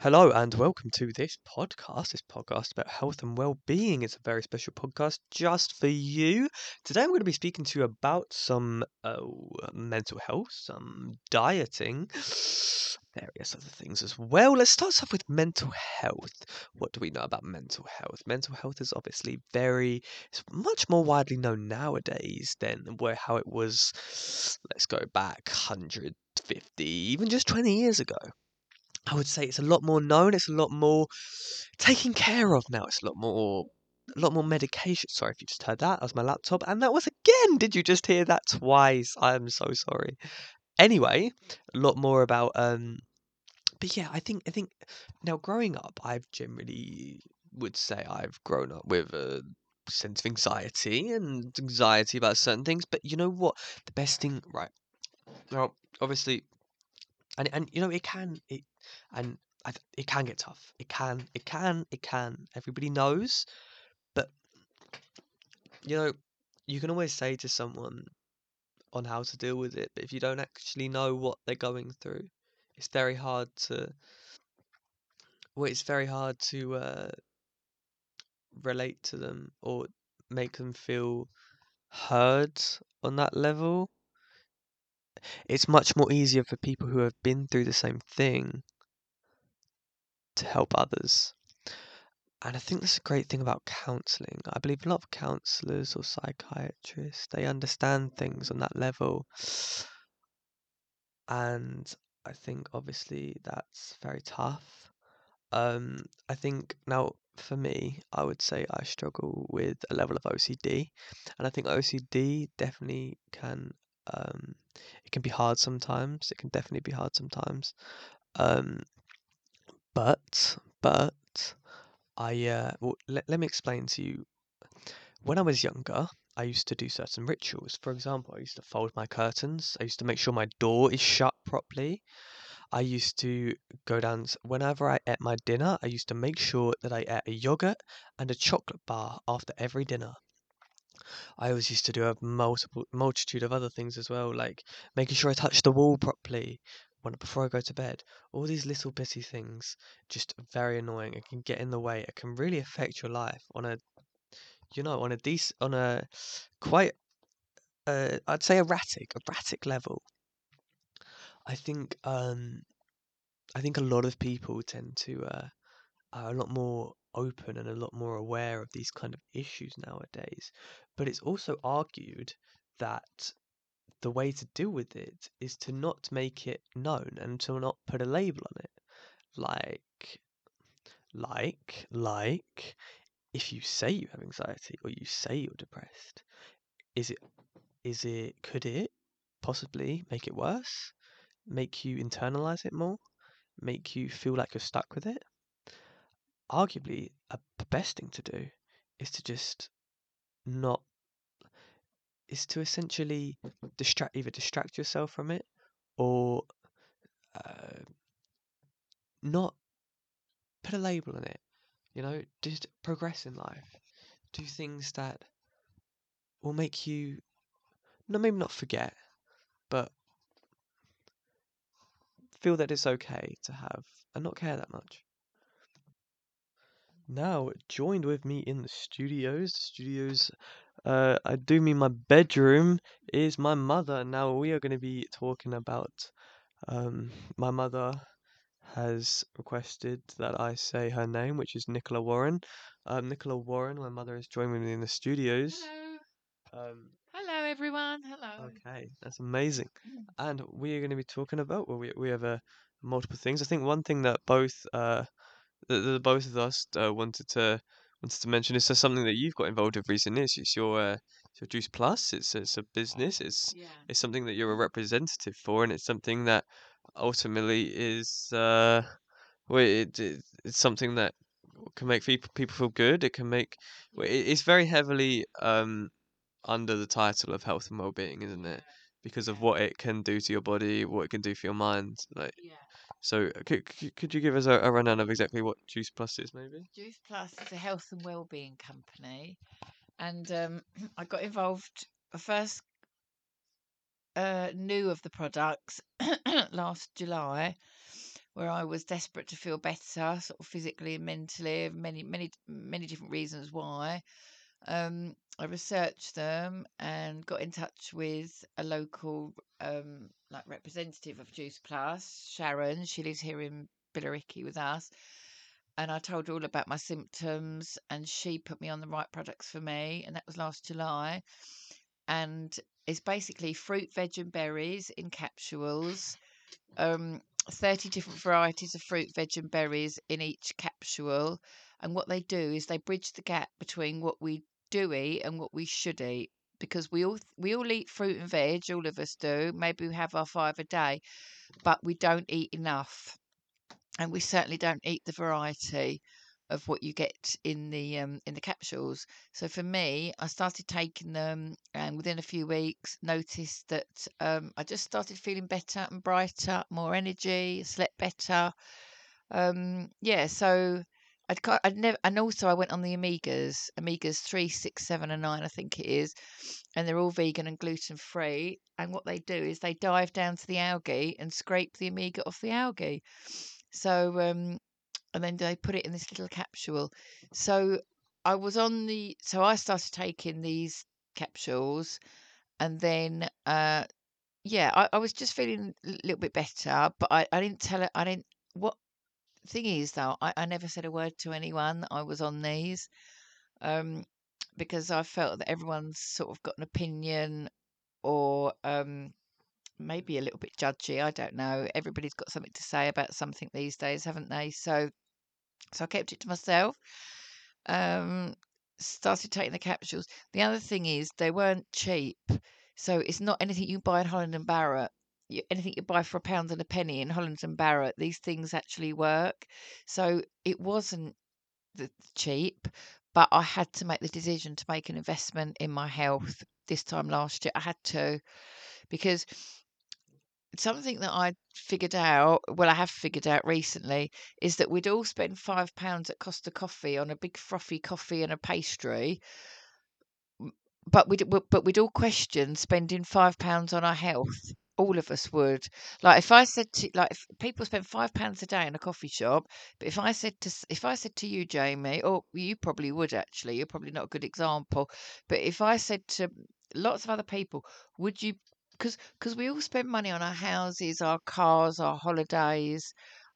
Hello and welcome to this podcast. This podcast about health and well-being. It's a very special podcast just for you. Today I'm going to be speaking to you about some oh, mental health, some dieting, various other things as well. Let's start off with mental health. What do we know about mental health? Mental health is obviously very, it's much more widely known nowadays than where how it was. Let's go back 150, even just 20 years ago. I would say it's a lot more known. It's a lot more taken care of now. It's a lot more, a lot more medication. Sorry if you just heard that. That was my laptop, and that was again. Did you just hear that twice? I'm so sorry. Anyway, a lot more about um. But yeah, I think I think now growing up, I've generally would say I've grown up with a sense of anxiety and anxiety about certain things. But you know what? The best thing, right? Now, obviously, and and you know it can it and it can get tough. It can, it can, it can. Everybody knows, but you know, you can always say to someone on how to deal with it, but if you don't actually know what they're going through, it's very hard to. Well, it's very hard to uh, relate to them or make them feel heard on that level. It's much more easier for people who have been through the same thing to help others. And I think that's a great thing about counseling. I believe a lot of counselors or psychiatrists, they understand things on that level. And I think obviously that's very tough. Um, I think now for me, I would say I struggle with a level of OCD, and I think OCD definitely can um, it can be hard sometimes. It can definitely be hard sometimes. Um, but but I uh, well, let, let me explain to you. When I was younger, I used to do certain rituals. For example, I used to fold my curtains. I used to make sure my door is shut properly. I used to go down whenever I ate my dinner. I used to make sure that I ate a yogurt and a chocolate bar after every dinner. I always used to do a multiple multitude of other things as well, like making sure I touch the wall properly when before I go to bed. All these little bitty things, just very annoying. It can get in the way. It can really affect your life on a, you know, on a decent, on a quite, uh, I'd say erratic, erratic level. I think, um, I think a lot of people tend to uh, are a lot more open and a lot more aware of these kind of issues nowadays. But it's also argued that the way to deal with it is to not make it known and to not put a label on it. Like, like, like, if you say you have anxiety or you say you're depressed, is it, is it, could it possibly make it worse? Make you internalize it more? Make you feel like you're stuck with it? Arguably, a, best thing to do is to just not is to essentially distract either distract yourself from it or uh, not put a label on it. You know, just progress in life. Do things that will make you, no, maybe not forget, but feel that it's okay to have and not care that much. Now, joined with me in the studios, studios uh, I do mean my bedroom is my mother. Now we are going to be talking about um, my mother has requested that I say her name, which is Nicola Warren. Um, Nicola Warren, my mother is joining me in the studios. Hello. Um, Hello, everyone. Hello. Okay, that's amazing. And we are going to be talking about well, we we have uh, multiple things. I think one thing that both uh, the, the both of us uh, wanted to wanted to mention is there something that you've got involved with recently? It's, it's your uh, it's your Juice Plus. It's it's a business. It's Yeah. it's something that you're a representative for, and it's something that ultimately is uh, well, it, it it's something that can make people people feel good. It can make well, it, it's very heavily um under the title of health and well-being, isn't it? Because of Yeah. what it can do to your body, what it can do for your mind. Like Yeah. So, could could you give us a, a rundown of exactly what Juice Plus is, maybe? Juice Plus is a health and wellbeing company, and um, I got involved. I first uh, knew of the products last July where I was desperate to feel better, sort of physically and mentally, many, many, many different reasons why. Um, I researched them and got in touch with a local um, like representative of Juice Plus, Sharon. She lives here in Billericay with us. And I told her all about my symptoms, and she put me on the right products for me. And that was last July. And it's basically fruit, veg, and berries in capsules. Um, 30 different varieties of fruit, veg, and berries in each capsule. And what they do is they bridge the gap between what we do eat and what we should eat because we all we all eat fruit and veg all of us do maybe we have our five a day but we don't eat enough and we certainly don't eat the variety of what you get in the um, in the capsules. So for me, I started taking them, and within a few weeks, noticed that um, I just started feeling better and brighter, more energy, slept better. Um, yeah, so I'd, I'd never, and also I went on the Omegas, Omegas three, six, seven, and nine, I think it is, and they're all vegan and gluten free. And what they do is they dive down to the algae and scrape the Omega off the algae. So, um, and then they put it in this little capsule. So I was on the, so I started taking these capsules, and then, uh, yeah, I, I was just feeling a little bit better, but I, I didn't tell it, I didn't, what thing is though, I, I never said a word to anyone I was on these, um, because I felt that everyone's sort of got an opinion or, um, maybe a little bit judgy. I don't know. Everybody's got something to say about something these days, haven't they? So, so I kept it to myself. Um, started taking the capsules. The other thing is they weren't cheap, so it's not anything you buy in Holland and Barrett. Anything you buy for a pound and a penny in Holland and Barrett, these things actually work. So it wasn't the cheap, but I had to make the decision to make an investment in my health this time last year. I had to because something that I figured out, well, I have figured out recently, is that we'd all spend five pounds at Costa Coffee on a big frothy coffee and a pastry, but we'd but we'd all question spending five pounds on our health. All of us would. Like if I said to like if people spend five pounds a day in a coffee shop, but if I said to if I said to you, Jamie, or you probably would actually, you're probably not a good example, but if I said to lots of other people, would you because because we all spend money on our houses, our cars, our holidays,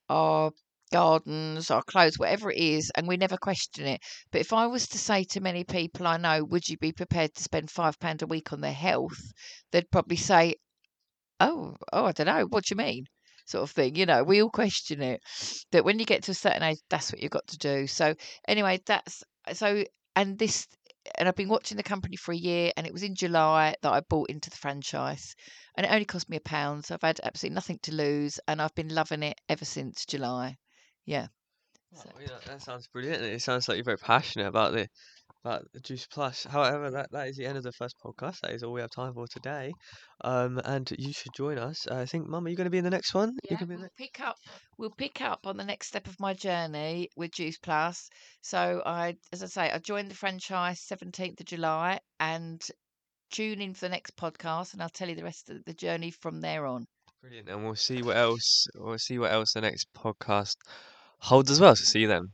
our gardens, our clothes, whatever it is, and we never question it. But if I was to say to many people I know, would you be prepared to spend five pound a week on their health? They'd probably say, "Oh, oh, I don't know. What do you mean?" Sort of thing. You know, we all question it. That when you get to a certain age, that's what you've got to do. So anyway, that's uh, so. And this and I've been watching the company for a year, and it was in July that I bought into the franchise, and it only cost me a pound, so I've had absolutely nothing to lose, and I've been loving it ever since July. Yeah. Oh, so. Oh, yeah, that sounds brilliant. It sounds like you're very passionate about the about Juice Plus. However, that, that is the end of the first podcast. That is all we have time for today. Um, and you should join us. I think, Mum, are you going to be in the next one? Yeah, we'll pick up. We'll pick up on the next step of my journey with Juice Plus. So I, as I say, I joined the franchise 17th of July, and tune in for the next podcast, and I'll tell you the rest of the journey from there on. Brilliant, and we'll see what else. We'll see what else the next podcast holds as well. So see you then.